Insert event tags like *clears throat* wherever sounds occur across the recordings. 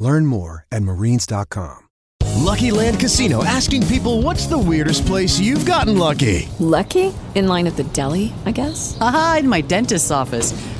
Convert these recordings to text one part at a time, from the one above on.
Learn more at marines.com. Lucky Land Casino asking people what's the weirdest place you've gotten lucky? Lucky? In line at the deli, I guess? Aha, in my dentist's office.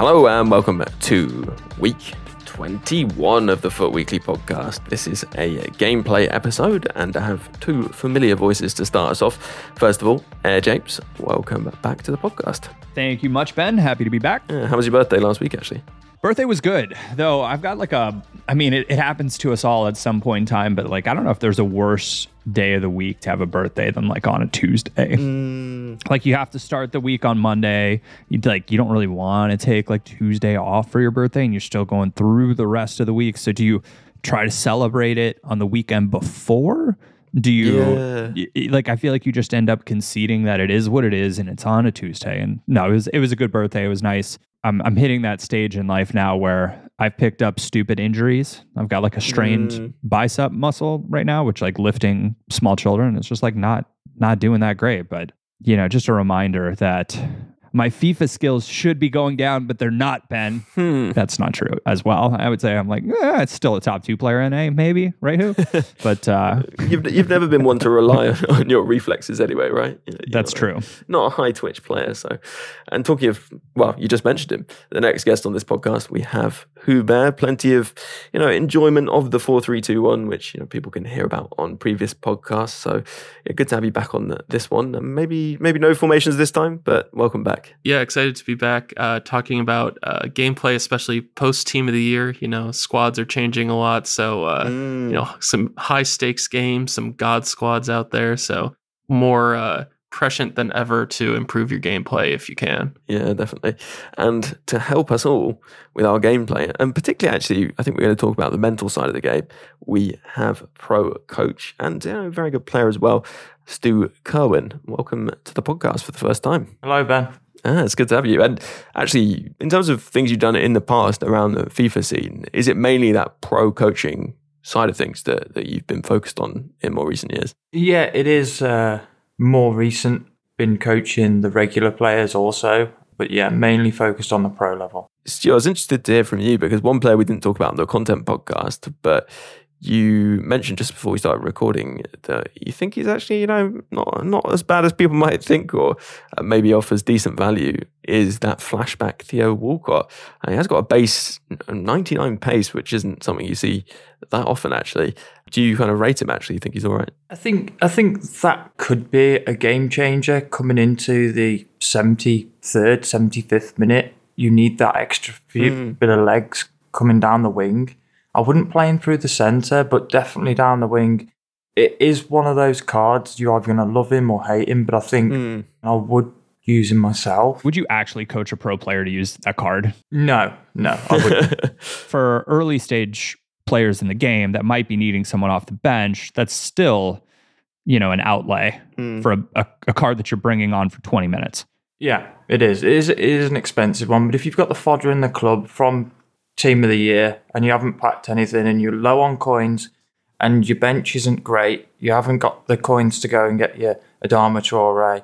Hello and welcome to week 21 of the FUT Weekly podcast. This is a gameplay episode, and I have two familiar voices to start us off. First of all, AirJapes, welcome back to the podcast. Thank you much, Ben. Happy to be back. Uh, how was your birthday last week, actually? Birthday was good, though. I've got like a, I mean, it, it happens to us all at some point in time, but like, I don't know if there's a worse day of the week to have a birthday than like on a Tuesday. Mm. Like, you have to start the week on Monday. You like, you don't really want to take like Tuesday off for your birthday, and you're still going through the rest of the week. So, do you try to celebrate it on the weekend before? Do you Yeah. like? I feel like you just end up conceding that it is what it is, and it's on a Tuesday. And no, it was it was a good birthday. It was nice. I'm I'm hitting that stage in life now where I've picked up stupid injuries. I've got like a strained Mm. bicep muscle right now, which like lifting small children is just like not not doing that great. But you know, just a reminder that my FIFA skills should be going down, but they're not, Ben. Hmm. That's not true as well. I would say I'm like, eh, it's still a top two player in NA, maybe, right? Who? *laughs* but uh, You've, you've never been one to rely on, on your reflexes anyway, right? You know, that's a- true. Not a high twitch player. So, and talking of, well, you just mentioned him. The next guest on this podcast, we have H00bear. Plenty of, you know, enjoyment of the four three two one, which you know people can hear about on previous podcasts. So, yeah, good to have you back on the, this one. And maybe maybe no formations this time, but welcome back. Yeah, excited to be back uh, talking about uh, gameplay, especially post team of the year. You know, squads are changing a lot, so uh, Mm. you know some high stakes games, some god squads out there. So more uh, prescient than ever to improve your gameplay if you can. Yeah, definitely. And to help us all with our gameplay, and particularly actually, I think we're going to talk about the mental side of the game. We have pro coach and you know, a very good player as well, Stu Curwen. Welcome to the podcast for the first time. Hello, Ben. Ah, it's good to have you. And actually, in terms of things you've done in the past around the FIFA scene, is it mainly that pro coaching side of things that, that you've been focused on in more recent years? Yeah, it is uh, more recent. Been coaching the regular players also, but yeah, mainly focused on the pro level. Stu, I was interested to hear from you because one player we didn't talk about on the content podcast, but you mentioned just before we started recording that you think he's actually, you know, not not as bad as people might think, or uh, maybe offers decent value. Is that flashback Theo Walcott? Uh, he has got a base 99 pace, which isn't something you see that often. Actually, do you kind of rate him? Actually, you think he's all right? I think I think that could be a game changer coming into the seventy third, seventy fifth minute. You need that extra few Mm. bit of legs coming down the wing. I wouldn't play him through the centre, but definitely down the wing. it is one of those cards you're either going to love him or hate him. But I think I would use him myself. Would you actually coach a pro player to use that card? No, no, I wouldn't. *laughs* For early stage players in the game that might be needing someone off the bench, that's still, you know, an outlay Mm. for a, a, a card that you're bringing on for 20 minutes. Yeah, it is. It is. It is an expensive one, but if you've got the fodder in the club from team of the year and you haven't packed anything and you're low on coins and your bench isn't great, you haven't got the coins to go and get your Adama Traore,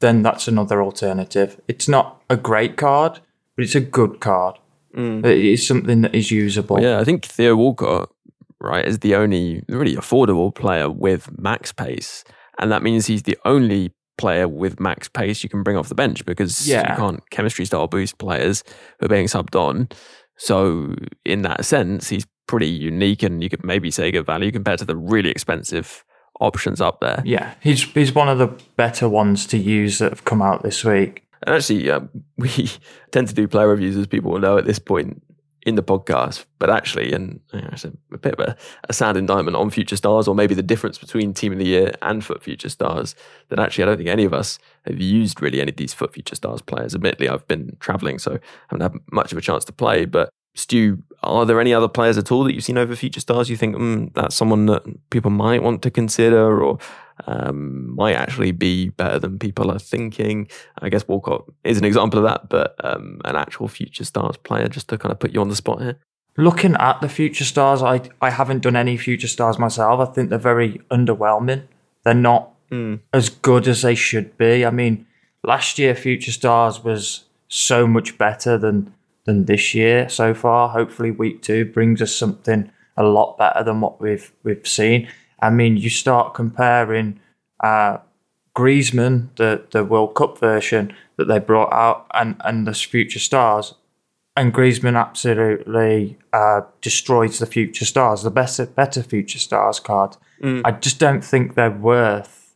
then that's another alternative. It's not a great card, but it's a good card. Mm. It is something that is usable. Yeah, I think Theo Walcott, right, is the only really affordable player with max pace. And that means he's the only player with max pace you can bring off the bench because Yeah. you can't chemistry style boost players who are being subbed on. So, in that sense, he's pretty unique and you could maybe say good value compared to the really expensive options up there. Yeah, he's he's one of the better ones to use that have come out this week. And actually, um, *laughs* we tend to do player reviews, as people will know at this point in the podcast. But actually, and you know, it's a, a bit of a, a sad indictment on Future Stars, or maybe the difference between Team of the Year and FUT Future Stars, that actually I don't think any of us have used really any of these FUT Future Stars players. Admittedly, I've been traveling, so I haven't had much of a chance to play. But Stu, are there any other players at all that you've seen over Future Stars you think mm, that's someone that people might want to consider or um, might actually be better than people are thinking? I guess Walcott is an example of that, but um, an actual Future Stars player, just to kind of put you on the spot here. Looking at the future stars, I I haven't done any future stars myself. I think they're very underwhelming. They're not as good as they should be. I mean, last year future stars was so much better than than this year so far. Hopefully, week two brings us something a lot better than what we've we've seen. I mean, you start comparing uh, Griezmann, the the World Cup version that they brought out, and and the future stars and Griezmann absolutely uh, destroys the future stars, the better better future stars card. I just don't think they're worth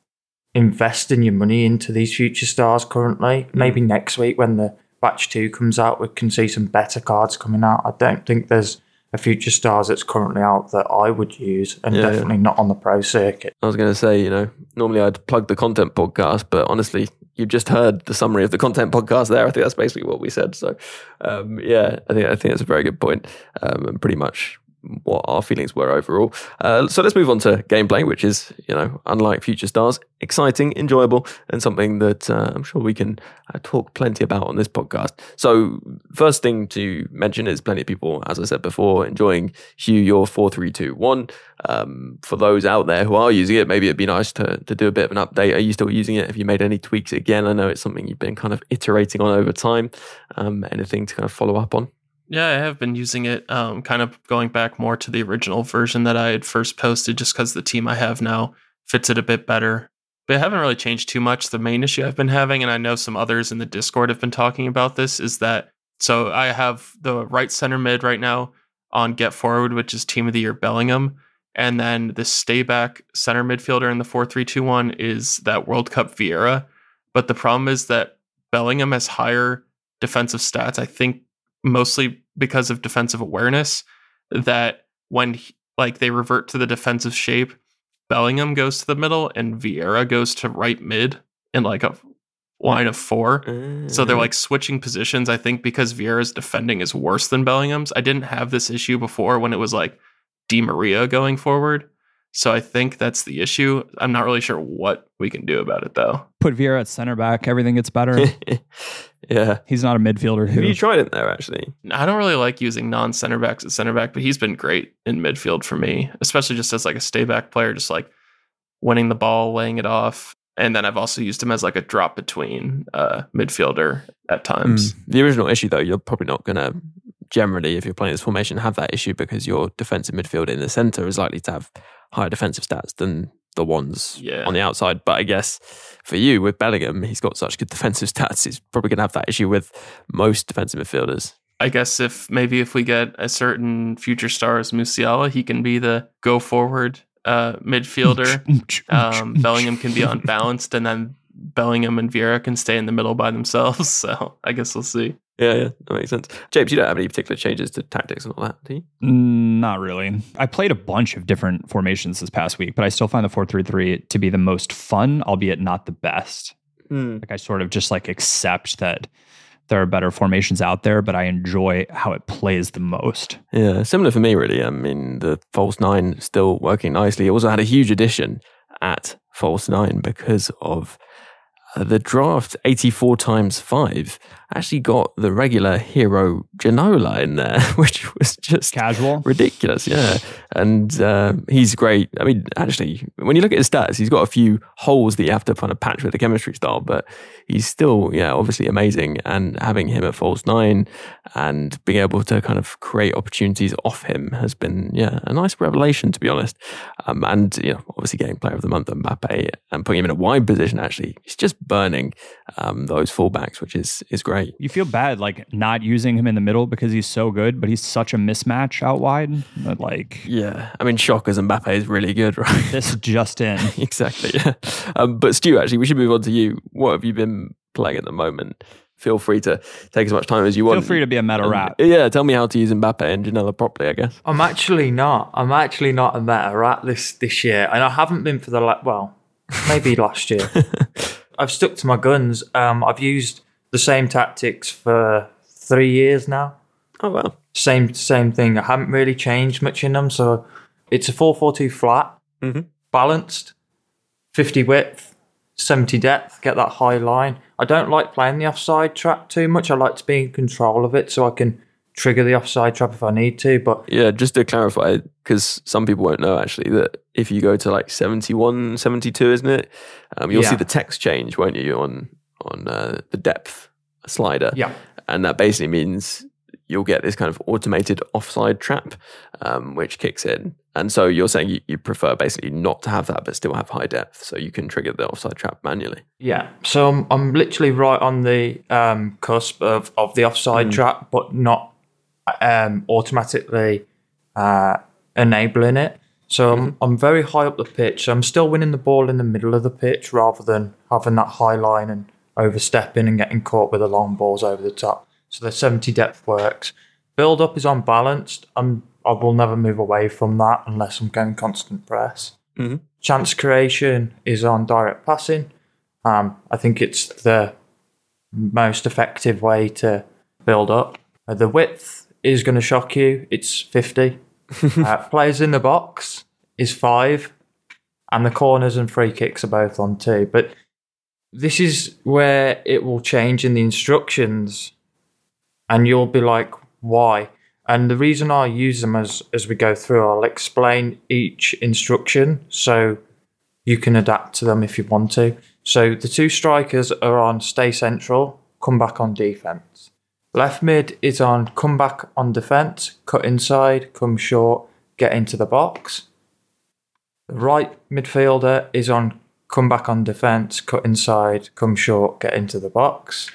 investing your money into these future stars currently. Maybe next week when the batch two comes out, we can see some better cards coming out. I don't think there's a future stars that's currently out that I would use, and Yeah, yeah. definitely not on the pro circuit. I was going to say, you know, normally I'd plug the content podcast, but honestly, you just heard the summary of the content podcast there. I think that's basically what we said. So, um, yeah, I think I think that's a very good point, um, and pretty much what our feelings were overall. Uh, so let's move on to gameplay, which is, you know, unlike Future Stars, exciting, enjoyable, and something that uh, I'm sure we can uh, talk plenty about on this podcast. So, first thing to mention is plenty of people, as I said before, enjoying Hugh your four three two one. Um, for those out there who are using it, maybe it'd be nice to to do a bit of an update. Are you still using it? Have you made any tweaks again? I know it's something you've been kind of iterating on over time. Um, anything to kind of follow up on? Yeah, I have been using it, um, kind of going back more to the original version that I had first posted, just because the team I have now fits it a bit better. But I haven't really changed too much. The main issue I've been having, and I know some others in the Discord have been talking about this, is that so I have the right center mid right now on Get Forward, which is Team of the Year Bellingham. And then the stay back center midfielder in the 4 3 2 1 is that World Cup Vieira. But the problem is that Bellingham has higher defensive stats. I think mostly because of defensive awareness that when he- like they revert to the defensive shape bellingham goes to the middle and vieira goes to right mid in like a line of four. So they're mm. like switching positions i think because vieira's defending is worse than bellingham's. I didn't have this issue before when it was like di maria going forward so i think that's the issue i'm not really sure what we can do about it though Put Vieira at center back, everything gets better. *laughs* yeah. He's not a midfielder Have who you tried it there actually? I don't really like using non center backs at center back, but he's been great in midfield for me, especially just as like a stay back player, just like winning the ball, laying it off. And then I've also used him as like a drop between uh, midfielder at times. The original issue, though, you're probably not going to generally, if you're playing this formation, have that issue because your defensive midfielder in the centre is likely to have higher defensive stats than the ones Yeah. on the outside. But I guess for you, with Bellingham, he's got such good defensive *laughs* stats, he's probably going to have that issue with most defensive midfielders. I guess if maybe if we get a certain future star as Musiala, he can be the go forward uh, midfielder. *laughs* um, Bellingham can be *laughs* unbalanced, and then Bellingham and Vieira can stay in the middle by themselves. *laughs* So I guess we'll see. Yeah, yeah, that makes sense. James, you don't have any particular changes to tactics and all that, do you? Mm, Not really. I played a bunch of different formations this past week, but I still find the 433 to be the most fun, albeit not the best. Hmm. Like I sort of just like accept that there are better formations out there, but I enjoy how it plays the most. Yeah, similar for me, really. I mean, the false nine still working nicely. It also had a huge addition at false nine because of Uh, the draft 84 times 5 actually got the regular hero Ginola in there, *laughs* which was just casual, ridiculous. Yeah, and uh, he's great. I mean, actually, when you look at his stats, he's got a few holes that you have to kind of patch with the chemistry style, but he's still, yeah, obviously amazing. And having him at false nine and being able to kind of create opportunities off him has been, yeah, a nice revelation to be honest. Um, and you know, obviously getting player of the month Mbappe and putting him in a wide position. Actually, he's just burning um, those fullbacks, which is is great. You feel bad like not using him in the middle because he's so good, but he's such a mismatch out wide. But like, Yeah, I mean, shockers Mbappe is really good, *laughs* right? this just in. *laughs* exactly. Yeah. *laughs* Um, but Stu, actually, we should move on to you. What have you been playing at the moment? Feel free to take as much time as you want. Feel free to be a meta And, rat. Yeah, tell me how to use Mbappe and Ginola properly, I guess. I'm actually not. I'm actually not a meta rat this this year, and I haven't been for the la- well, maybe last year. I've stuck to my guns. Um, I've used the same tactics for three years now. Oh wow! Same same thing. I haven't really changed much in them. So it's a four four two flat, Mhm. balanced, fifty width, seventy depth. Get that high line. I don't like playing the offside trap too much. I like to be in control of it so I can trigger the offside trap if I need to. But Yeah, just to clarify, because some people won't know actually that if you go to like 71, 72, isn't it? Um, you'll see the text change, won't you, on on uh, the depth slider? Yeah. and that basically means you'll get this kind of automated offside trap, um, which kicks in. And so you're saying you, you prefer basically not to have that, but still have high depth, so you can trigger the offside trap manually. Yeah, so I'm, I'm literally right on the um, cusp of, of the offside trap, but not um, automatically uh, enabling it. So I'm, I'm very high up the pitch. I'm still winning the ball in the middle of the pitch rather than having that high line and overstepping and getting caught with the long balls over the top. So the 70 depth works. Build up is unbalanced. I'm, I will never move away from that unless I'm going constant press. Mhm. Chance creation is on direct passing. Um, I think it's the most effective way to build up. Uh, the width is going to shock you. It's 50. *laughs* uh, players in the box is five. And the corners and free kicks are both on two. But this is where it will change in the instructions. And you'll be like, why? And the reason I use them as, as we go through, I'll explain each instruction so you can adapt to them if you want to. So the two strikers are on stay central, come back on defense. Left mid is on come back on defense, cut inside, come short, get into the box. The right midfielder is on come back on defense, cut inside, come short, get into the box.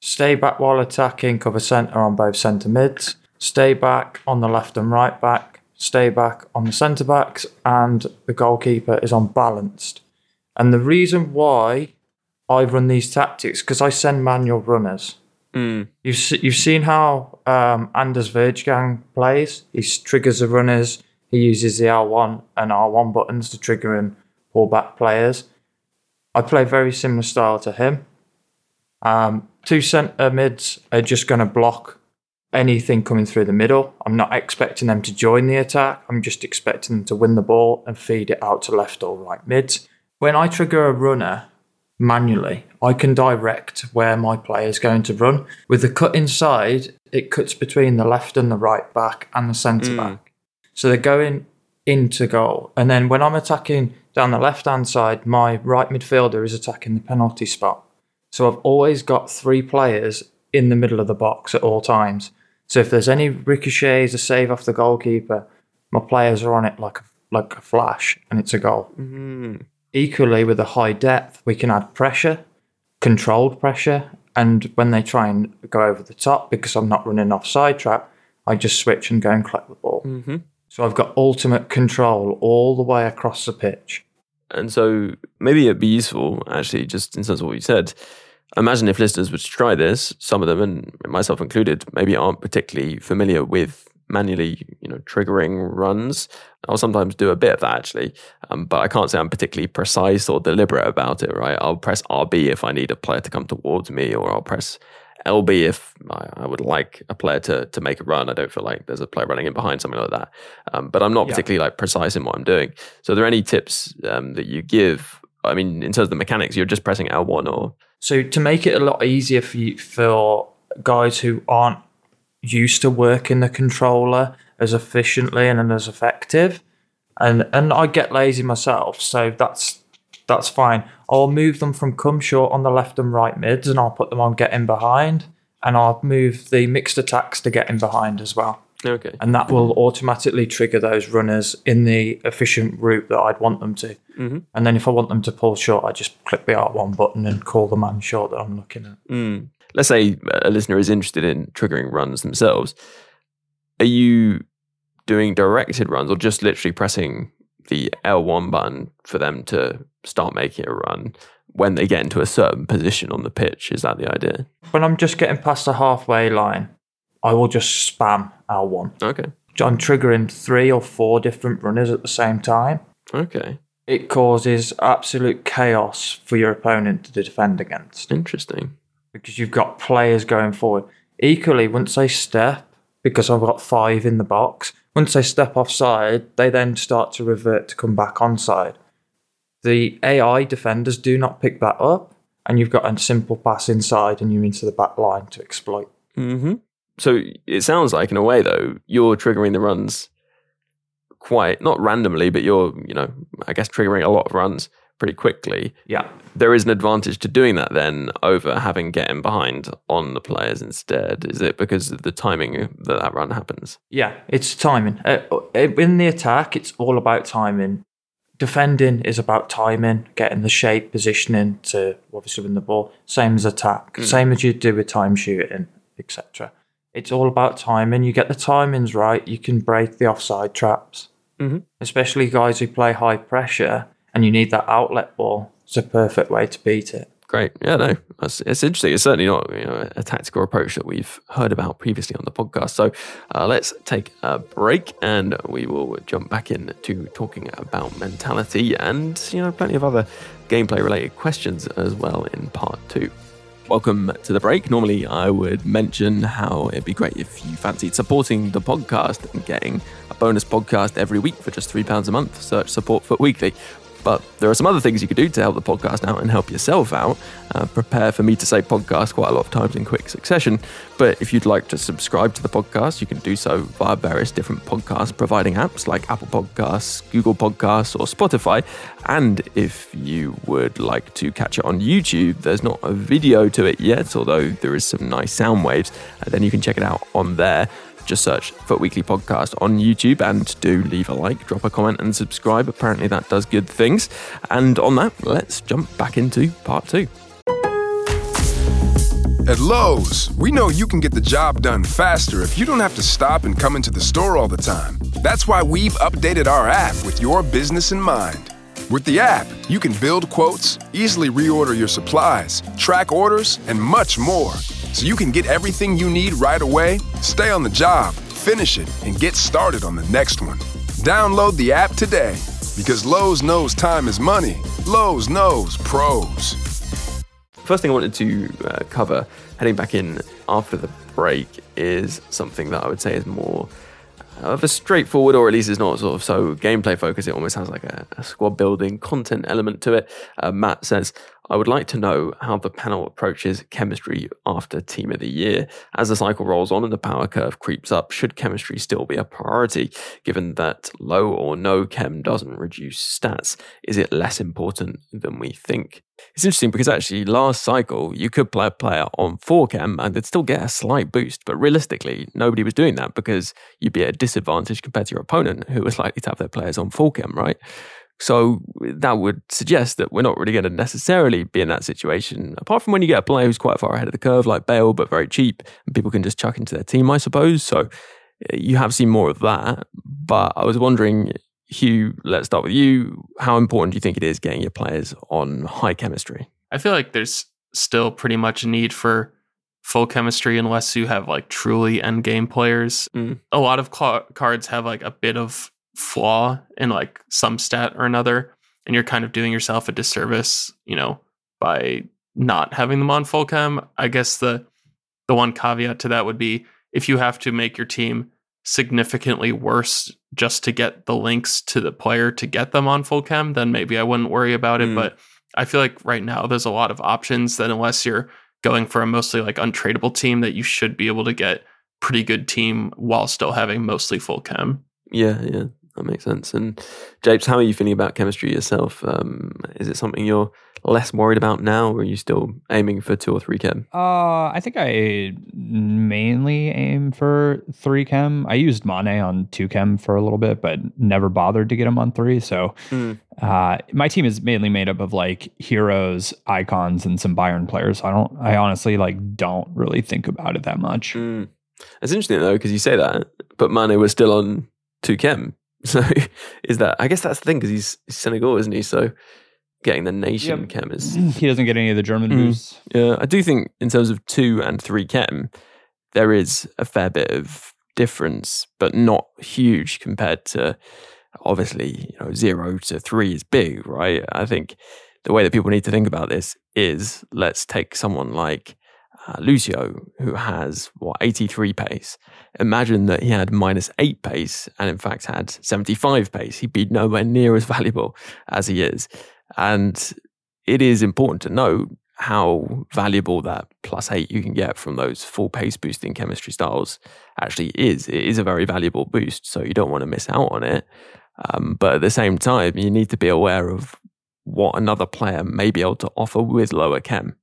Stay back while attacking, cover centre on both centre mids. Stay back on the left and right back. Stay back on the centre backs, and the goalkeeper is on balanced. And the reason why I run these tactics because I send manual runners. Mm. You've you've seen how um, Anders Vejrgang plays. He triggers the runners. He uses the R1 and R1 buttons to trigger and pull back players. I play very similar style to him. Um, two centre mids are just going to block anything coming through the middle. I'm not expecting them to join the attack. I'm just expecting them to win the ball and feed it out to left or right mids. When I trigger a runner manually, I can direct where my player is going to run. With the cut inside, it cuts between the left and the right back and the centre back. So they're going into goal. And then when I'm attacking down the left hand side, my right midfielder is attacking the penalty spot. So I've always got three players in the middle of the box at all times. So if there's any ricochets, a save off the goalkeeper, my players are on it like a, like a flash, and it's a goal. Equally, with a high depth, we can add pressure, controlled pressure, and when they try and go over the top, because I'm not running offside trap, I just switch and go and collect the ball. Mm-hmm. So I've got ultimate control all the way across the pitch. And so maybe it'd be useful, actually, just in terms of what you said. Imagine if listeners were to try this, some of them, and myself included, maybe aren't particularly familiar with manually, you know, triggering runs. I'll sometimes do a bit of that actually, um, but I can't say I'm particularly precise or deliberate about it. Right? I'll press RB if I need a player to come towards me, or I'll press LB if I, I would like a player to to make a run. I don't feel like there's a player running in behind something like that. Um, but I'm not Yeah. particularly like precise in what I'm doing. So, are there any tips um, that you give? I mean, in terms of the mechanics, you're just pressing L1 or So to make it a lot easier for you, for guys who aren't used to working the controller as efficiently and as effective, and and I get lazy myself, so that's that's fine. I'll move them from come short on the left and right mids, and I'll put them on getting behind, and I'll move the mixed attacks to getting behind as well. okay. And that will automatically trigger those runners in the efficient route that I'd want them to. Mhm. And then if I want them to pull short, I just click the R1 button and call the man short that I'm looking at. Mm. Let's say a listener is interested in triggering runs themselves. Are you doing directed runs or just literally pressing the L1 button for them to start making a run when they get into a certain position on the pitch? Is that the idea? When I'm just getting past the halfway line, I will just spam L1. Okay. I'm triggering three or four different runners at the same time. Okay. It causes absolute chaos for your opponent to defend against. Interesting. Because you've got players going forward. Equally, once they step, because I've got five in the box, once they step offside, they then start to revert to come back onside. The AI defenders do not pick that up, and you've got a simple pass inside and you're into the back line to exploit. hmm So it sounds like, in a way, though, you're triggering the runs quite not randomly, but you're, you know, I guess triggering a lot of runs pretty quickly. Yeah. There is an advantage to doing that then over having getting behind on the players instead. Is it because of the timing that that run happens? Yeah, it's timing. Uh, in the attack, it's all about timing. Defending is about timing, getting the shape, positioning to obviously win the ball. Same as attack, Mm. same as you do with time shooting, etc. It's all about timing. You get the timings right, you can break the offside traps. Mhm. Especially guys who play high pressure, and you need that outlet ball. It's a perfect way to beat it. Great. Yeah, no, that's, it's interesting. It's certainly not you know, a tactical approach that we've heard about previously on the podcast. So uh, let's take a break and we will jump back in to talking about mentality and, you know, plenty of other gameplay related questions as well in part two. Welcome to the break. Normally, I would mention how it'd be great if you fancied supporting the podcast and getting a bonus podcast every week for just £3 a month. Search Support FUT Weekly. But there are some other things you could do to help the podcast out and help yourself out. Uh, prepare for me to say podcast quite a lot of times in quick succession. But if you'd like to subscribe to the podcast, you can do so via various different podcast providing apps like Apple Podcasts, Google Podcasts, or Spotify. And if you would like to catch it on YouTube, there's not a video to it yet, although there is some nice sound waves. Uh, then you can check it out on there. Just search FUT Weekly Podcast on YouTube and do leave a like, drop a comment, and subscribe. Apparently, that does good things. And on that, let's jump back into part two. At Lowe's, we know you can get the job done faster if you don't have to stop and come into the store all the time. That's why we've updated our app with your business in mind. With the app, you can build quotes, easily reorder your supplies, track orders, and much more. So you can get everything you need right away, stay on the job, finish it, and get started on the next one. Download the app today because Lowe's knows time is money. Lowe's knows pros. First thing I wanted to uh, cover heading back in after the break is something that I would say is more of a straightforward, or at least it's not sort of so gameplay focused. It almost has like a, a squad building content element to it. Uh, Matt says, I would like to know how the panel approaches chemistry after Team of the Year. As the cycle rolls on and the power curve creeps up, should chemistry still be a priority, given that low or no chem doesn't reduce stats? Is it less important than we think? It's interesting because actually, last cycle, you could play a player on 4 chem and they'd still get a slight boost, but realistically, nobody was doing that because you'd be at a disadvantage compared to your opponent who was likely to have their players on 4 chem, right? So that would suggest that we're not really going to necessarily be in that situation, apart from when you get a player who's quite far ahead of the curve, like Bale, but very cheap, and people can just chuck into their team, I suppose. So you have seen more of that. But I was wondering, Hugh, let's start with you. How important do you think it is getting your players on high chemistry? I feel like there's still pretty much a need for full chemistry unless you have like truly end game players. Mm. A lot of cl- cards have like a bit of flaw in like some stat or another, and you're kind of doing yourself a disservice, you know, by not having them on full chem. I guess the the one caveat to that would be if you have to make your team significantly worse just to get the links to the player to get them on full chem, then maybe I wouldn't worry about it. Mm. But I feel like right now there's a lot of options that unless you're going for a mostly like untradeable team, that you should be able to get pretty good team while still having mostly full chem. Yeah, yeah, that makes sense. And Japes, how are you feeling about chemistry yourself? Um, is it something you're less worried about now, or are you still aiming for two or three chem? Uh, I think I mainly aim for three chem. I used Mane on two chem for a little bit, but never bothered to get him on three. So Mm. uh, my team is mainly made up of like heroes, icons, and some Bayern players. I don't. I honestly like don't really think about it that much. Mm. It's interesting though because you say that, but Mane was still on two chem. So *laughs* is that? I guess that's the thing because he's, he's Senegal, isn't he? So getting the nation Yep. chem is *clears throat* He doesn't get any of the German Mm. boosts. Yeah, I do think in terms of two and three chem, there is a fair bit of difference, but not huge compared to obviously, you know, zero to three is big, right? I think the way that people need to think about this is let's take someone like uh, Lucio, who has what 83 pace. Imagine that he had minus eight pace and in fact had 75 pace. He'd be nowhere near as *laughs* valuable as he is. And it is important to know how valuable that plus eight you can get from those full pace boosting chemistry styles actually is. It is a very valuable boost, so you don't want to miss out on it. Um, but at the same time, you need to be aware of what another player may be able to offer with lower chem.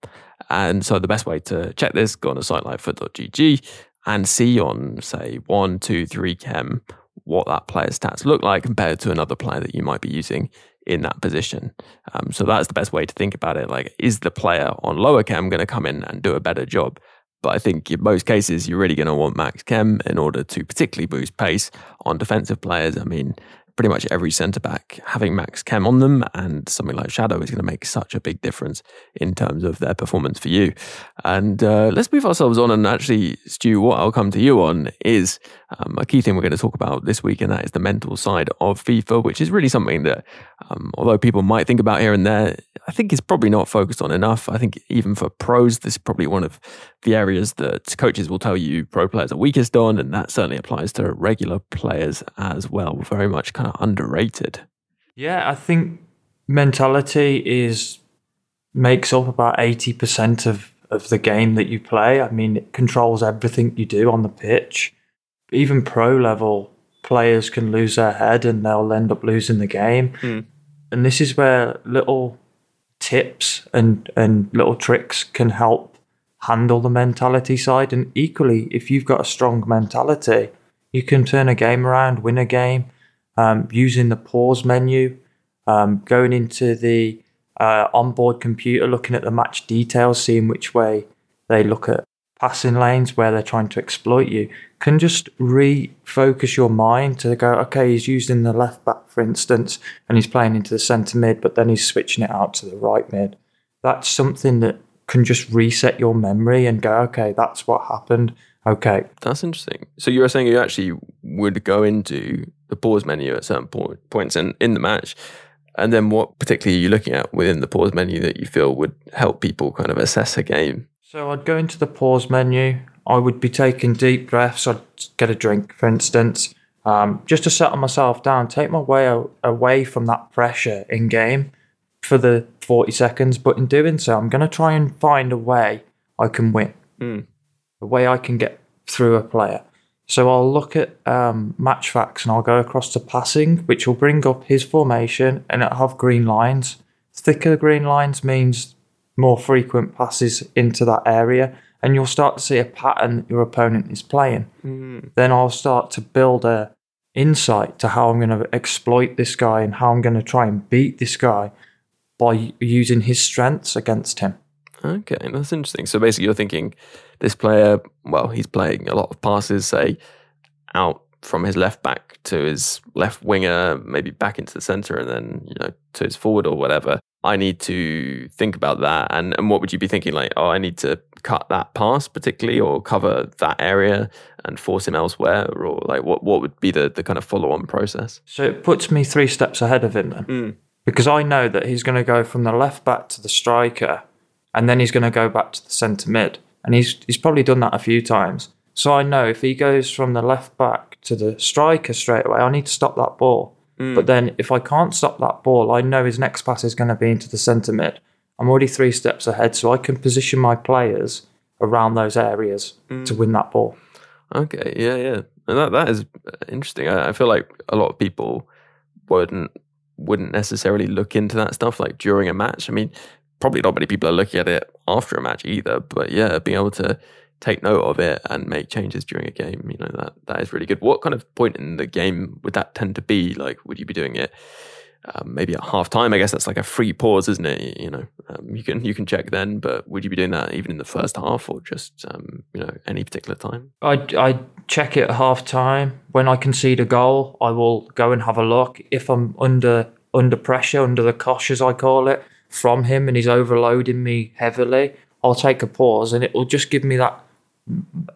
And so the best way to check this, go on a site like fut.gg and see on, say, one, two, three chem what that player's stats look like compared to another player that you might be using in that position. Um, so that's the best way to think about it. Like, is the player on lower chem going to come in and do a better job? But I think in most cases, you're really going to want max chem in order to particularly boost pace on defensive players. I mean, pretty much every centre back having max chem on them and something like Shadow is going to make such a big difference in terms of their performance for you. And uh, let's move ourselves on. And actually, Stu, what I'll come to you on is um, a key thing we're going to talk about this week, and that is the mental side of FIFA, which is really something that, um, although people might think about here and there, I think is probably not focused on enough. I think even for pros, this is probably one of the areas that coaches will tell you pro players are weakest on, and that certainly applies to regular players as well. Very much kind of underrated. Yeah, I think mentality is makes up about eighty percent of of the game that you play. I mean, it controls everything you do on the pitch. Even pro level players can lose their head and they'll end up losing the game. Hmm. And this is where little tips and and little tricks can help handle the mentality side. And equally, if you've got a strong mentality, you can turn a game around, win a game, um, using the pause menu, um, going into the uh, onboard computer, looking at the match details, seeing which way they look at passing lanes where they're trying to exploit you, can just refocus your mind to go, okay, he's using the left back, for instance, and he's playing into the centre mid, but then he's switching it out to the right mid. That's something that can just reset your memory and go, okay, that's what happened. Okay. That's interesting. So you were saying you actually would go into the pause menu at certain point, points in, in the match. And then what particularly are you looking at within the pause menu that you feel would help people kind of assess a game? So I'd go into the pause menu. I would be taking deep breaths. I'd get a drink, for instance, um, just to settle myself down, take my way away from that pressure in game for the 40 seconds. But in doing so, I'm going to try and find a way I can win, Mm. a way I can get through a player. So I'll look at um, match facts and I'll go across to passing, which will bring up his formation and it'll have green lines. Thicker green lines means more frequent passes into that area, and you'll start to see a pattern that your opponent is playing. Mm. Then I'll start to build a insight to how I'm going to exploit this guy and how I'm going to try and beat this guy by using his strengths against him. Okay, that's interesting. So basically, you're thinking this player, well, he's playing a lot of passes, say out from his left back to his left winger, maybe back into the center, and then you know to his forward or whatever. I need to think about that. And and what would you be thinking? Like, oh, I need to cut that pass particularly, or cover that area and force him elsewhere, or like what what would be the the kind of follow on process? So it puts me three steps ahead of him then, Mm. because I know that he's going to go from the left back to the striker, and then he's going to go back to the centre mid, and he's he's probably done that a few times. So I know if he goes from the left back to the striker straight away, I need to stop that ball. Mm. But then if I can't stop that ball, I know his next pass is going to be into the centre mid. I'm already three steps ahead, so I can position my players around those areas to win that ball. Okay, yeah, yeah, and that that is interesting. I, I feel like a lot of people wouldn't wouldn't necessarily look into that stuff like during a match. I mean, probably not many people are looking at it after a match either. But yeah, being able to take note of it and make changes during a game, you know, that that is really good. What kind of point in the game would that tend to be? Like, would you be doing it? Um, maybe at half time, I guess that's like a free pause, isn't it? You know, um, you can you can check then, but would you be doing that even in the first half or just um, you know any particular time? I I check it at half time. When I concede a goal, I will go and have a look. If I'm under under pressure, under the cosh as I call it, from him and he's overloading me heavily, I'll take a pause and it will just give me that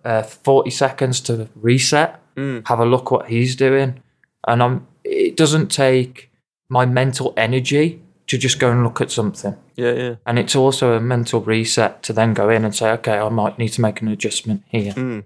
uh, 40 seconds to reset, Mm. have a look what he's doing. And I'm it doesn't take my mental energy to just go and look at something. Yeah, yeah. And it's also a mental reset to then go in and say, okay, I might need to make an adjustment here. Mm.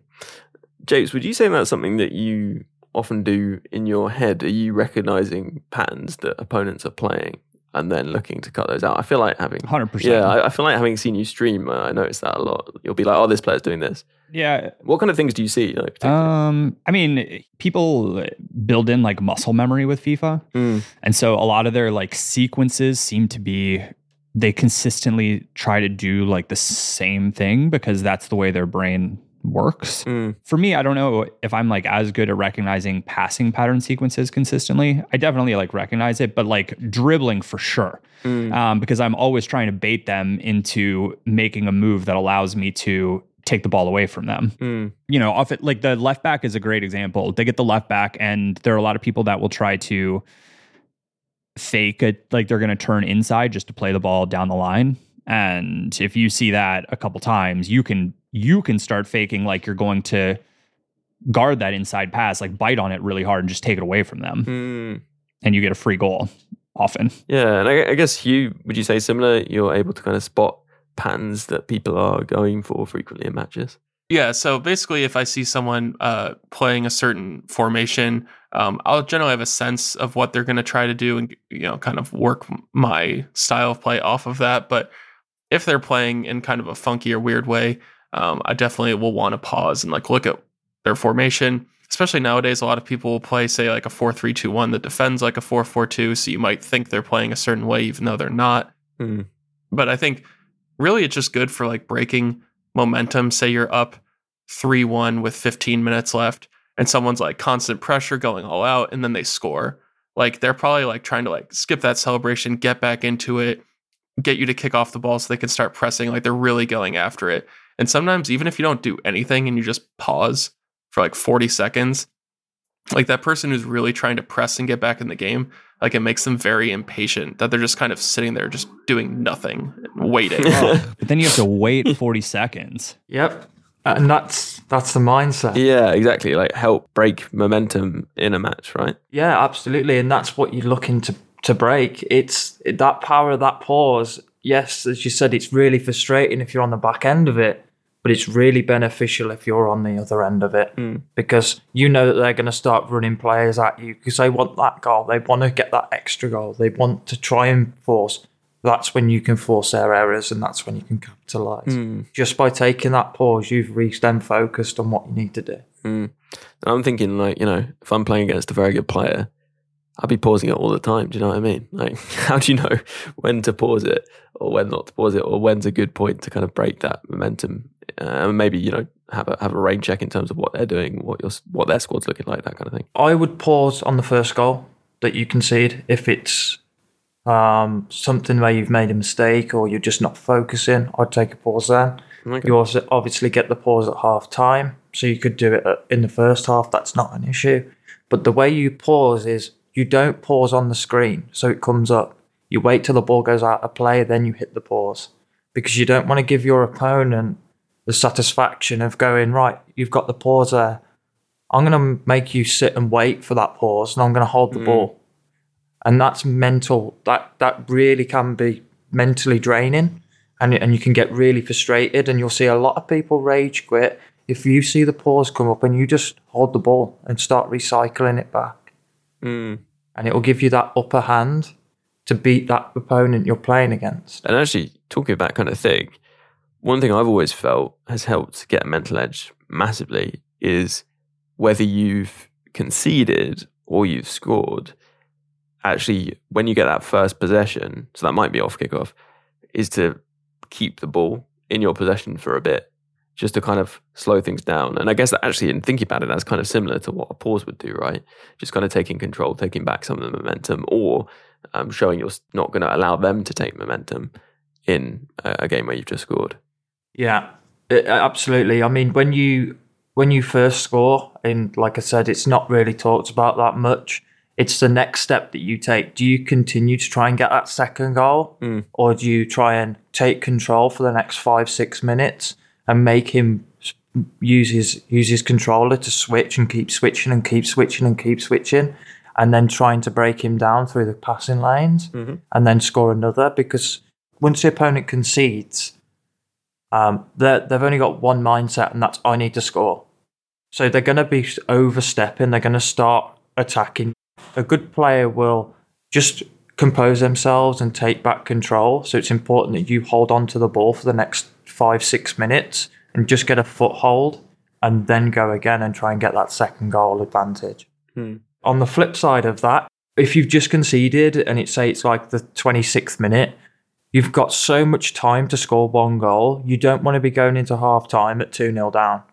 Japes, would you say that's something that you often do in your head? Are you recognizing patterns that opponents are playing and then looking to cut those out? I feel like having 100%. Yeah, I, I feel like having seen you stream, uh, I noticed that a lot. You'll be like, "Oh, this player's doing this." Yeah. What kind of things do you see? Like, Um, I mean, people build in like muscle memory with FIFA, Mm. and so a lot of their like sequences seem to be they consistently try to do like the same thing because that's the way their brain works. Mm. For me, I don't know if I'm like as good at recognizing passing pattern sequences consistently. I definitely like recognize it, but like dribbling for sure. Mm. Um, because I'm always trying to bait them into making a move that allows me to take the ball away from them Mm. you know, off it like the left back is a great example. They get the left back, and there are a lot of people that will try to fake it, like they're going to turn inside just to play the ball down the line. And if you see that a couple times, you can you can start faking like you're going to guard that inside pass, like bite on it really hard and just take it away from them, Mm. and you get a free goal often. Yeah, and I, I guess Hugh, would you say similar? You're able to kind of spot patterns that people are going for frequently in matches. Yeah, so basically, if I see someone uh, playing a certain formation, um, I'll generally have a sense of what they're going to try to do, and you know, kind of work my style of play off of that. But if they're playing in kind of a funky or weird way, um, I definitely will want to pause and like look at their formation. Especially nowadays, a lot of people will play, say, like a four-three-two-one that defends like a four-four-two. So you might think they're playing a certain way, even though they're not. Mm. But I think really it's just good for like breaking momentum. Say you're up 3 1 with 15 minutes left, and someone's like constant pressure going all out, and then they score. Like they're probably like trying to like skip that celebration, get back into it, get you to kick off the ball so they can start pressing. Like they're really going after it. And sometimes, even if you don't do anything and you just pause for like 40 seconds, like that person who's really trying to press and get back in the game, like it makes them very impatient that they're just kind of sitting there just doing nothing, waiting. *laughs* *laughs* but then you have to wait 40 *laughs* seconds. Yep. Uh, and that's that's the mindset. Yeah, exactly. Like help break momentum in a match, right? Yeah, absolutely, and that's what you're looking to to break. It's it, that power of that pause. Yes, as you said, it's really frustrating if you're on the back end of it, but it's really beneficial if you're on the other end of it Mm. because you know that they're going to start running players at you because they want that goal. They want to get that extra goal. They want to try and force. That's when you can force their errors, and that's when you can capitalize. Mm. Just by taking that pause, you've reached them focused on what you need to do. Mm. And I'm thinking, like, you know, if I'm playing against a very good player, I'll be pausing it all the time. Do you know what I mean? Like, *laughs* how do you know when to pause it or when not to pause it, or when's a good point to kind of break that momentum? Uh, and maybe you know have a have a rain check in terms of what they're doing, what your what their squad's looking like, that kind of thing. I would pause on the first goal that you concede if it's um, something where you've made a mistake or you're just not focusing. I'd take a pause then. Okay. You also obviously get the pause at half time So you could do it uh, in the first half. That's not an issue. But the way you pause is you don't pause on the screen, so it comes up. You wait till the ball goes out of play, then you hit the pause because you don't want to give your opponent the satisfaction of going right. You've got the pause there. I'm going to make you sit and wait for that pause, and I'm going to hold the Mm. ball. And that's mental. That that really can be mentally draining, and and you can get really frustrated. And you'll see a lot of people rage quit if you see the pause come up and you just hold the ball and start recycling it back, Mm. And it will give you that upper hand to beat that opponent you're playing against. And actually, talking about kind of thing, one thing I've always felt has helped get a mental edge massively is whether you've conceded or you've scored. Actually, when you get that first possession, so that might be off kickoff, is to keep the ball in your possession for a bit, just to kind of slow things down. And I guess that actually, in thinking about it, that's kind of similar to what a pause would do, right? Just kind of taking control, taking back some of the momentum, or um, showing you're not going to allow them to take momentum in a, a game where you've just scored. Yeah, it- absolutely. I mean, when you when you first score, and like I said, it's not really talked about that much. It's the next step that you take. Do you continue to try and get that second goal, or do you try and take control for the next five six minutes and make him use his use his controller to switch and keep switching and keep switching and keep switching, and then trying to break him down through the passing lanes and then score another? Because once the opponent concedes, um, they've only got one mindset, and that's I need to score. So they're going to be overstepping. They're going to start attacking. A good player will just compose themselves and take back control. So it's important that you hold on to the ball for the next five, six minutes and just get a foothold and then go again and try and get that second goal advantage. Hmm. On the flip side of that, if you've just conceded and it say it's like the 26th minute, you've got so much time to score one goal. You don't want to be going into half time at 2 0 down.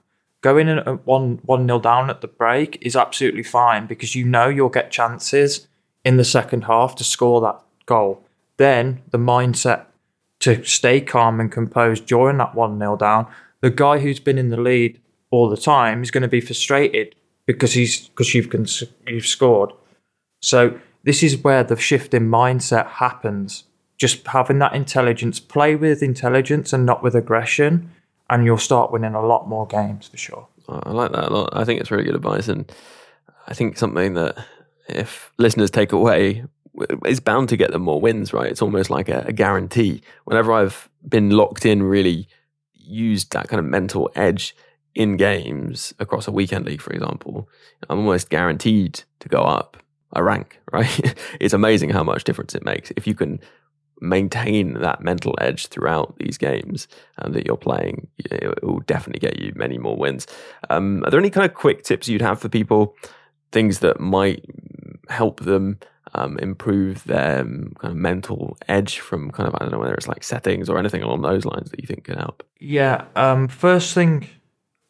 Going in at 1 1 0 down at the break is absolutely fine because you know you'll get chances in the second half to score that goal. Then the mindset to stay calm and composed during that 1 0 down, the guy who's been in the lead all the time is going to be frustrated because he's because you've cons- you've scored. So this is where the shift in mindset happens. Just having that intelligence, play with intelligence and not with aggression, and you'll start winning a lot more games for sure. I I like that a lot. I think it's really good advice, and I think something that if listeners take away is bound to get them more wins. Right? It's almost like a, a guarantee. Whenever I've been locked in, really used that kind of mental edge in games across a weekend league, for example, I'm almost guaranteed to go up a rank. *laughs* Right? it's amazing how much difference it makes if you can maintain that mental edge throughout these games um, that you're playing, it will definitely get you many more wins. Um, are there any kind of quick tips you'd have for people, things that might help them um, improve their um, kind of mental edge from kind of, I don't know, whether it's like settings or anything along those lines that you think can help? Yeah. Um, first thing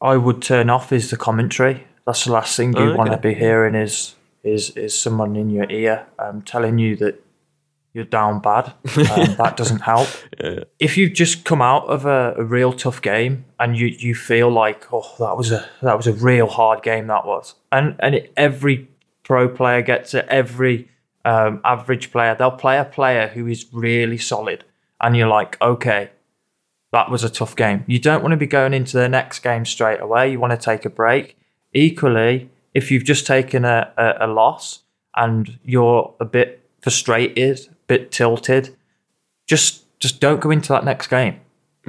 I would turn off is the commentary. That's the last thing you Oh, want to be hearing is is is someone in your ear um, telling you that you're down bad. Um, *laughs* that doesn't help. If you've just come out of a, a real tough game and you, you feel like oh that was a that was a real hard game that was and and it, every pro player gets it every um, average player they'll play a player who is really solid and you're like okay that was a tough game. You don't want to be going into the next game straight away. You want to take a break. Equally, if you've just taken a, a, a loss and you're a bit frustrated, a bit tilted, just just don't go into that next game.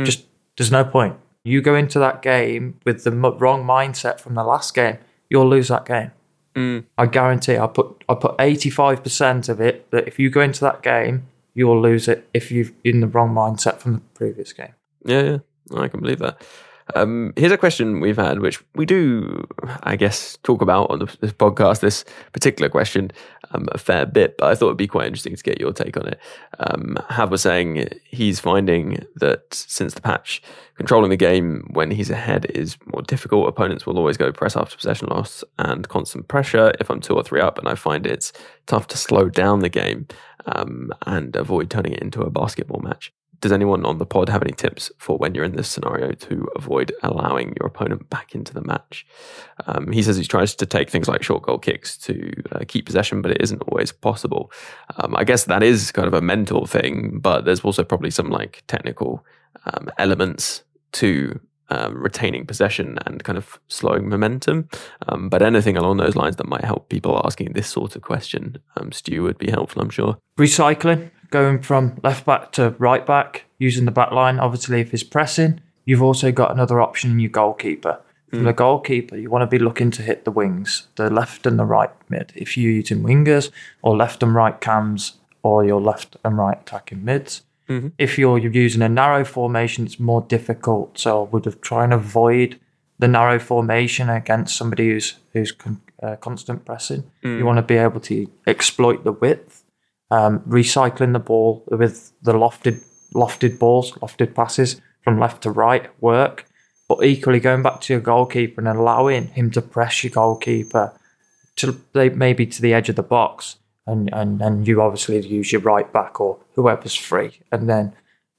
Just there's no point. You go into that game with the m- wrong mindset from the last game, you'll lose that game. Mm. I guarantee. I put I put eighty five percent of it that if you go into that game, you will lose it if you've in the wrong mindset from the previous game. Yeah, yeah, I can believe that. Um, here's a question we've had, which we do, I guess, talk about on this podcast. This particular question um, a fair bit, but I thought it'd be quite interesting to get your take on it. Um, Hav was saying he's finding that since the patch, controlling the game when he's ahead is more difficult. Opponents will always go press after possession loss and constant pressure. If I'm two or three up, and I find it's tough to slow down the game um, and avoid turning it into a basketball match. Does anyone on the pod have any tips for when you're in this scenario to avoid allowing your opponent back into the match? Um, he says he tries to take things like short goal kicks to uh, keep possession, but it isn't always possible. Um, I guess that is kind of a mental thing, but there's also probably some like technical um, elements to um, retaining possession and kind of slowing momentum. Um, but anything along those lines that might help people asking this sort of question, um, Stu, would be helpful, I'm sure. Recycling, going from left back to right back, using the back line. Obviously, if he's pressing, you've also got another option in your goalkeeper. For Mm. the goalkeeper, you want to be looking to hit the wings, the left and the right mid. If you're using wingers or left and right cams or your left and right attacking mids. Mhm. If you're using a narrow formation, it's more difficult. So I would have try and avoid the narrow formation against somebody who's who's con- uh, constant pressing. Mm. You want to be able to exploit the width, um, recycling the ball with the lofted lofted balls, lofted passes from left to right work. But equally, going back to your goalkeeper and allowing him to press your goalkeeper to maybe to the edge of the box, and and and you obviously use your right back or whoever's free, and then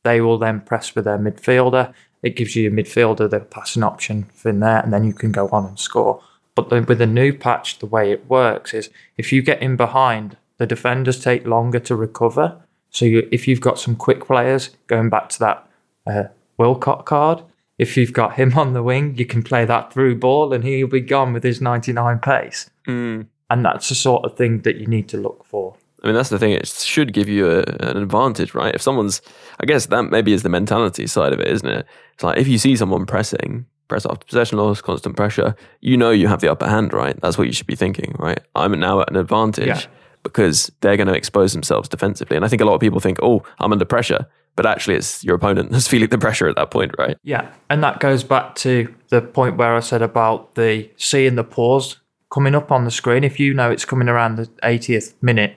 they will then press with their midfielder. It gives you your midfielder the passing option in there, and then you can go on and score. But with the new patch, the way it works is if you get in behind, the defenders take longer to recover. So you, if you've got some quick players, going back to that uh, Walcott card, if you've got him *laughs* on the wing, you can play that through ball and he'll be gone with his 99 pace. Mm. And that's the sort of thing that you need to look for. I mean, that's the thing. It should give you a, an advantage, right? If someone's, I guess that maybe is the mentality side of it, isn't it? It's like if you see someone pressing, press after possession loss, constant pressure, you know you have the upper hand, right? That's what you should be thinking, right? I'm now at an advantage Yeah. Because they're going to expose themselves defensively. And I think a lot of people think, oh, I'm under pressure. But actually, it's your opponent *laughs* that's feeling the pressure at that point, right? Yeah, and that goes back to the point where I said about the seeing the pause coming up on the screen. If you know it's coming around the 80th minute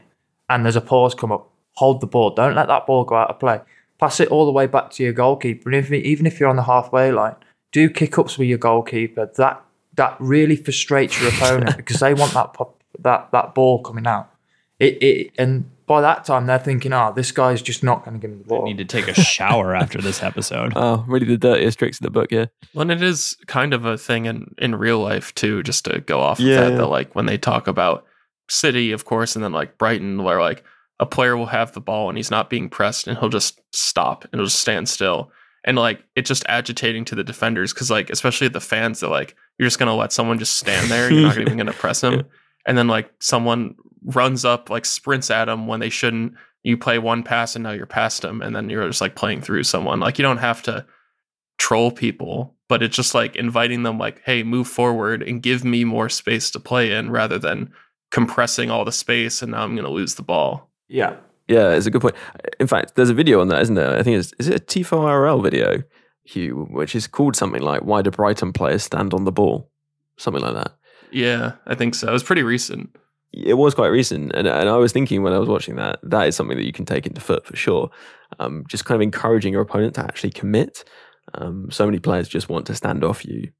and there's a pause come up, hold the ball. Don't let that ball go out of play. Pass it all the way back to your goalkeeper. And if, even if you're on the halfway line, do kick ups with your goalkeeper. That that really frustrates your opponent *laughs* because they want that pop, that that ball coming out. It, it and by that time they're thinking, oh, this guy's just not going to give me the ball. I Need to take a shower after this episode. *laughs* Oh, really the dirtiest tricks in the book, yeah. Well, and it is kind of a thing in, in real life too, just to go off Yeah, of that, yeah. that like when they talk about City, of course, and then like Brighton, where like a player will have the ball and he's not being pressed and he'll just stop and he'll just stand still. And like it's just agitating to the defenders because like especially the fans that like you're just gonna let someone just stand there, you're not *laughs* even gonna press him. And then like someone runs up, like sprints at him when they shouldn't. You play one pass and now you're past him, and then you're just like playing through someone. Like you don't have to troll people, but it's just like inviting them like, hey, move forward and give me more space to play in rather than compressing all the space and now I'm gonna lose the ball. Yeah. Yeah, it's a good point. In fact, there's a video on that, isn't there? I think it's is it a Tifo RL video, Hugh, which is called something like "Why do Brighton players stand on the ball?" Something like that. Yeah, I think so. It was pretty recent. It was quite recent, and and I was thinking when I was watching that, that is something that you can take into FUT for sure. Um, just kind of encouraging your opponent to actually commit. Um, so many players just want to stand off you.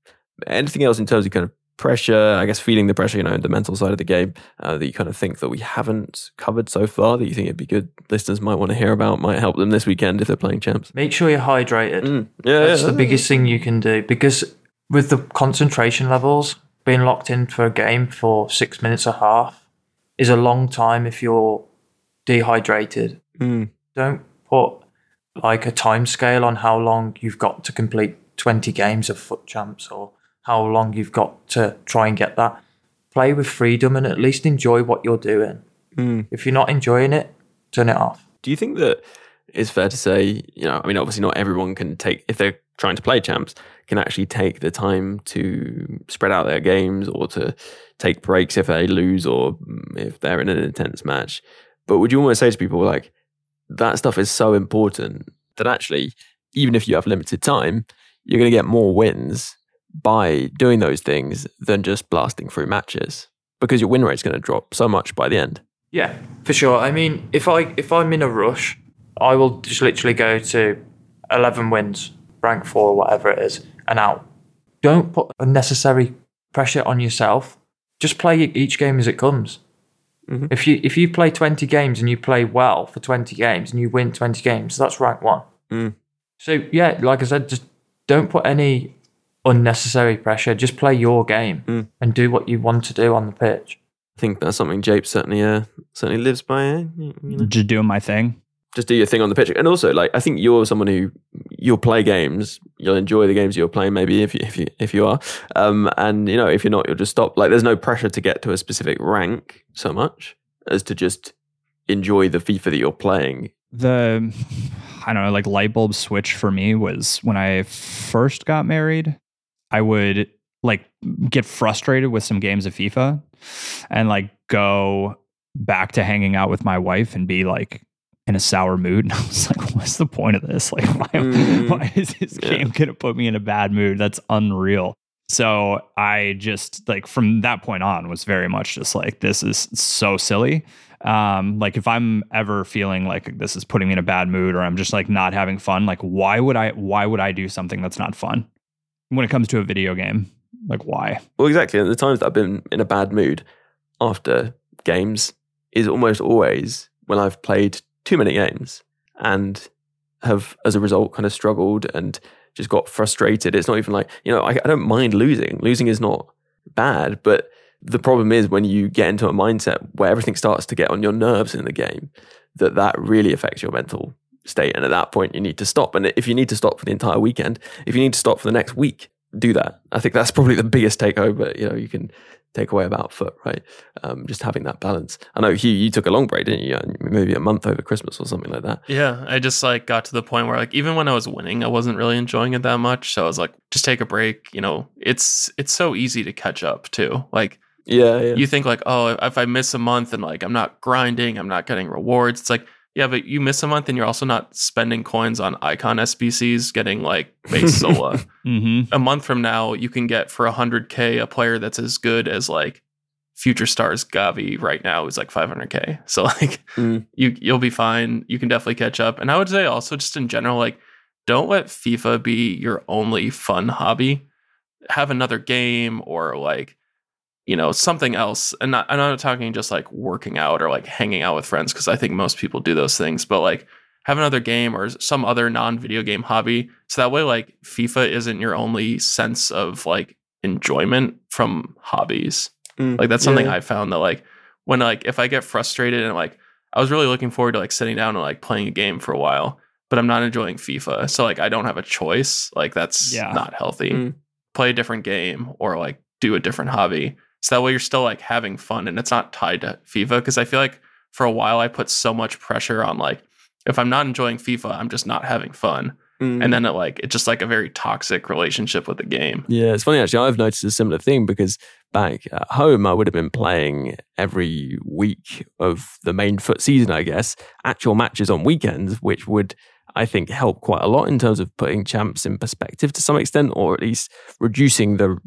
Anything else in terms of kind of pressure? I guess feeling the pressure, you know, in the mental side of the game uh, that you kind of think that we haven't covered so far. That you think it'd be good listeners might want to hear about, might help them this weekend if they're playing champs. Make sure you're hydrated. Mm. Yeah, That's yeah, the yeah. biggest thing you can do because with the concentration levels, being locked in for a game for six minutes a half is a long time if you're dehydrated. Mm. Don't put like a time scale on how long you've got to complete 20 games of FUT champs or how long you've got to try and get that. Play with freedom and at least enjoy what you're doing. Mm. If you're not enjoying it, turn it off. Do you think that it's fair to say, you know, I mean, obviously not everyone can take, if they're trying to play champs, can actually take the time to spread out their games or to take breaks if they lose or mm, if they're in an intense match. But would you almost say to people, like, that stuff is so important that actually, even if you have limited time, you're going to get more wins by doing those things than just blasting through matches because your win rate's going to drop so much by the end. Yeah, for sure. I mean, if I if I'm in a rush, I will just literally go to eleven wins, rank four, or whatever it is, and out. Don't put unnecessary pressure on yourself. Just play each game as it comes. If you if you play twenty games and you play well for twenty games and you win twenty games, that's rank one. Mm. So yeah, like I said, just don't put any unnecessary pressure. Just play your game Mm. and do what you want to do on the pitch. I think that's something Jape certainly uh, certainly lives by. Eh? You know? Just doing my thing. Just do your thing on the pitch, and also like I think you're someone who you'll play games, you'll enjoy the games you're playing. Maybe if you if you if you are, um, and you know if you're not, you'll just stop. Like there's no pressure to get to a specific rank so much as to just enjoy the FIFA that you're playing. The I don't know, like light bulb switch for me was when I first got married. I would like get frustrated with some games of FIFA and like go back to hanging out with my wife and be like in a sour mood. And I was like, *laughs* what's the point of this? Like, why, Mm. why is this Yeah. game going to put me in a bad mood? That's unreal. So I just like from that point on was very much just like, this is so silly. Um, like if I'm ever feeling like this is putting me in a bad mood or I'm just like not having fun, like why would I, why would I do something that's not fun when it comes to a video game? Like why? Well, exactly. And the times that I've been in a bad mood after games is almost always when I've played too many games and have, as a result, kind of struggled and just got frustrated. It's not even like, you know, I, I don't mind losing. Losing is not bad, but the problem is when you get into a mindset where everything starts to get on your nerves in the game, that that really affects your mental state. And at that point, you need to stop. And if you need to stop for the entire weekend, if you need to stop for the next week, do that. I think that's probably the biggest take home you know you can take away about FUT, right? Um, just having that balance. I know Hugh, you took a long break, didn't you? Maybe a month over Christmas or something like that. Yeah, I just like got to the point where like even when I was winning, I wasn't really enjoying it that much. So I was like, just take a break. You know, it's it's so easy to catch up too. Like Yeah, yeah. you think like, oh, if I miss a month and like I'm not grinding, I'm not getting rewards. It's like, yeah, but you miss a month and you're also not spending coins on icon SBCs, getting like base Zola. *laughs* Mm-hmm. a month from now, you can get for 100k a player that's as good as like Future Stars Gavi right now is like 500k. So like Mm. you you'll be fine. You can definitely catch up. And I would say also just in general, like don't let FIFA be your only fun hobby. Have another game or like you know something else. And not, I'm not talking just like working out or like hanging out with friends because I think most people do those things. But like have another game or some other non-video game hobby so that way like FIFA isn't your only sense of like enjoyment from hobbies. Mm, Like that's something yeah. I found that like when like if I get frustrated and like I was really looking forward to like sitting down and like playing a game for a while, but I'm not enjoying FIFA. So like I don't have a choice. Like that's Yeah. not healthy. Mm. Play a different game or like do a different hobby. So that way you're still like having fun and it's not tied to FIFA. Cause I feel like for a while I put so much pressure on like if I'm not enjoying FIFA, I'm just not having fun. Mm. And then it like it's just like a very toxic relationship with the game. Yeah, it's funny actually. I've noticed a similar thing because back at home, I would have been playing every week of the main foot season, I guess, actual matches on weekends, which would, I think, help quite a lot in terms of putting champs in perspective to some extent, or at least reducing the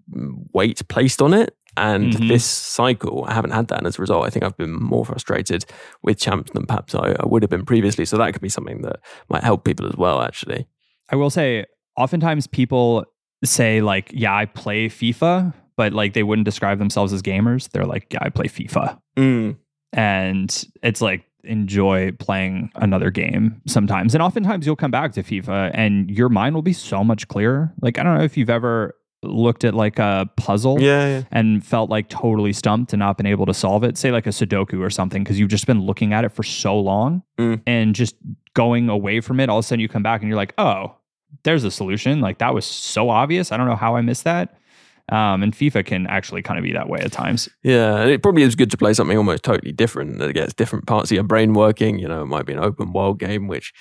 weight placed on it. And Mhm. this cycle, I haven't had that. And as a result, I think I've been more frustrated with champs than perhaps I, I would have been previously. So that could be something that might help people as well, actually. I will say, oftentimes people say like, "Yeah, I play FIFA," but like they wouldn't describe themselves as gamers. They're like, "Yeah, I play FIFA," Mm. and it's like enjoy playing another game sometimes. And oftentimes you'll come back to FIFA, and your mind will be so much clearer. Like I don't know if you've ever looked at like a puzzle Yeah, yeah. and felt like totally stumped and not been able to solve it, say like a Sudoku or something, because you've just been looking at it for so long Mm. and just going away from it, all of a sudden you come back and you're like, oh, there's a solution. Like that was so obvious. I don't know how I missed that. Um, and FIFA can actually kind of be that way at times. Yeah, and it probably is good to play something almost totally different that gets different parts of your brain working. You know, it might be an open world game, which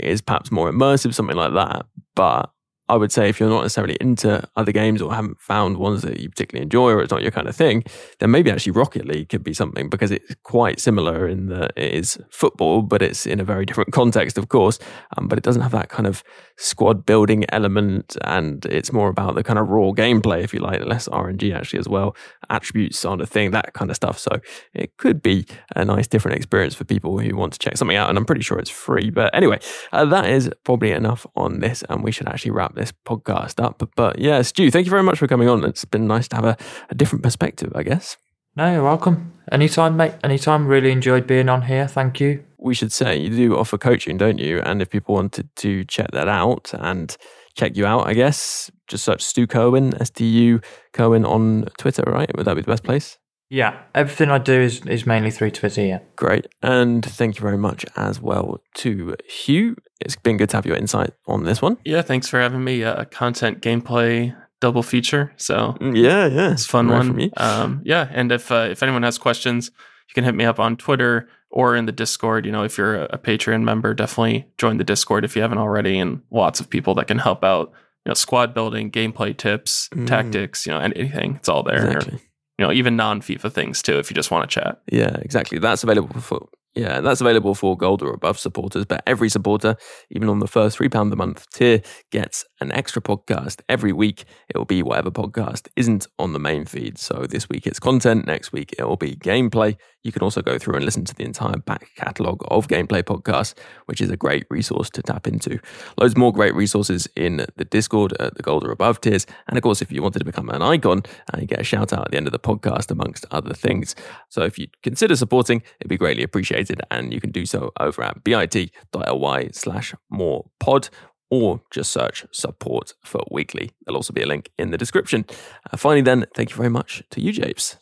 is perhaps more immersive, something like that. But I would say if you're not necessarily into other games or haven't found ones that you particularly enjoy or it's not your kind of thing, then maybe actually Rocket League could be something because it's quite similar in that it is football, but it's in a very different context, of course. Um, but it doesn't have that kind of squad building element and it's more about the kind of raw gameplay, if you like, less RNG actually as well. Attributes aren't a thing, that kind of stuff. So it could be a nice different experience for people who want to check something out. And I'm pretty sure it's free. But anyway, uh, that is probably enough on this. And we should actually wrap this podcast up. But, but yeah, Stu, thank you very much for coming on. It's been nice to have a, a different perspective, I guess. No, you're welcome. Anytime, mate. Anytime. Really enjoyed being on here. Thank you. we should say you do offer coaching, don't you? And if people wanted to check that out and check you out, I guess just search Stu Curwen, S T U Curwen on Twitter, right? Would that be the best place? Yeah, everything I do is, is mainly through Twitter, yeah. Great. And thank you very much as well to Hugh. It's been good to have your insight on this one. Yeah, thanks for having me. Uh, content gameplay double feature. So Mm, Yeah, yeah. it's a fun Right one. Um, yeah, and if uh, if anyone has questions, you can hit me up on Twitter or in the Discord. You know, if you're a, a Patreon member, definitely join the Discord if you haven't already, and lots of people that can help out. You know, squad building, gameplay tips, Mm. tactics. You know, and anything. It's all there. Exactly. You know, even non FIFA things too. If you just want to chat. Yeah, exactly. That's available for yeah, that's available for gold or above supporters. But every supporter, even on the first three pound a month tier, gets an extra podcast every week. It will be whatever podcast isn't on the main feed. So this week it's content. Next week it will be gameplay. You can also go through and listen to the entire back catalogue of gameplay podcasts, which is a great resource to tap into. Loads more great resources in the Discord at the gold or above tiers. And of course, if you wanted to become an icon, you get a shout out at the end of the podcast, amongst other things. So if you consider supporting, it'd be greatly appreciated. And you can do so over at bit.ly slash more pod or just search support FUT Weekly. There'll also be a link in the description. Uh, finally, then, thank you very much to you, Japes.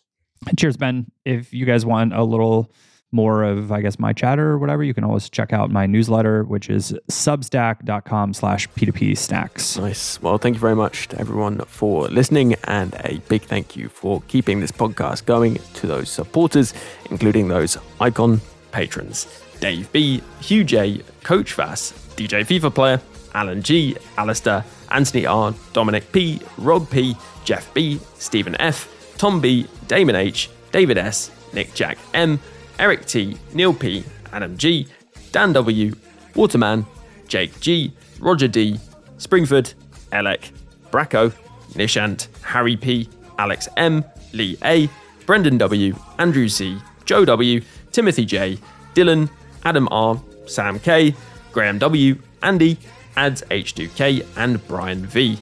Cheers, Ben. If you guys want a little more of, I guess, my chatter or whatever, you can always check out my newsletter, which is substack.com slash P2P stacks. Nice. Well, thank you very much to everyone for listening, and a big thank you for keeping this podcast going to those supporters, including those icon patrons. Dave B, Hugh J, Coach Vass, DJ FIFA Player, Alan G, Alistair, Anthony R, Dominic P, Rob P, Jeff B, Stephen F, Tom B, Damon H, David S, Nick Jack M, Eric T, Neil P, Adam G, Dan W, Waterman, Jake G, Roger D, Springford, Alec, Bracco, Nishant, Harry P, Alex M, Lee A, Brendan W, Andrew C, Joe W, Timothy J, Dylan, Adam R, Sam K, Graham W, Andy, Ads H2K, and Brian V.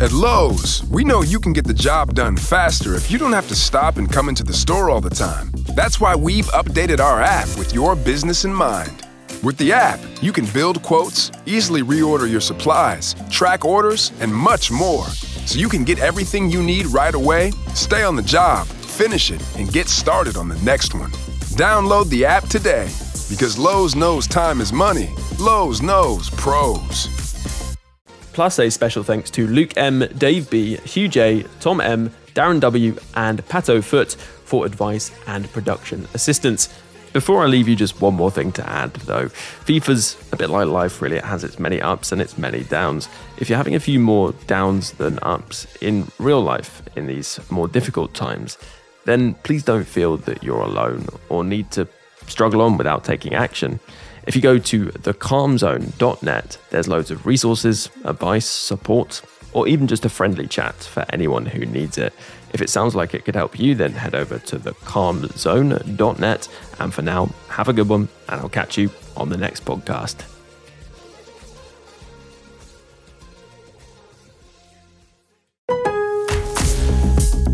At Lowe's, we know you can get the job done faster if you don't have to stop and come into the store all the time. That's why we've updated our app with your business in mind. With the app, you can build quotes, easily reorder your supplies, track orders, and much more. So you can get everything you need right away, stay on the job, finish it, and get started on the next one. Download the app today because Lowe's knows time is money. Lowe's knows pros. Plus, a special thanks to Luke M, Dave B, Hugh J, Tom M, Darren W, and Pato Foot for advice and production assistance. Before I leave you, just one more thing to add though. FIFA's a bit like life, really. It has its many ups and its many downs. If you're having a few more downs than ups in real life in these more difficult times, then please don't feel that you're alone or need to struggle on without taking action. If you go to thecalmzone.net, there's loads of resources, advice, support, or even just a friendly chat for anyone who needs it. If it sounds like it could help you, then head over to thecalmzone.net. And for now, have a good one, and I'll catch you on the next podcast.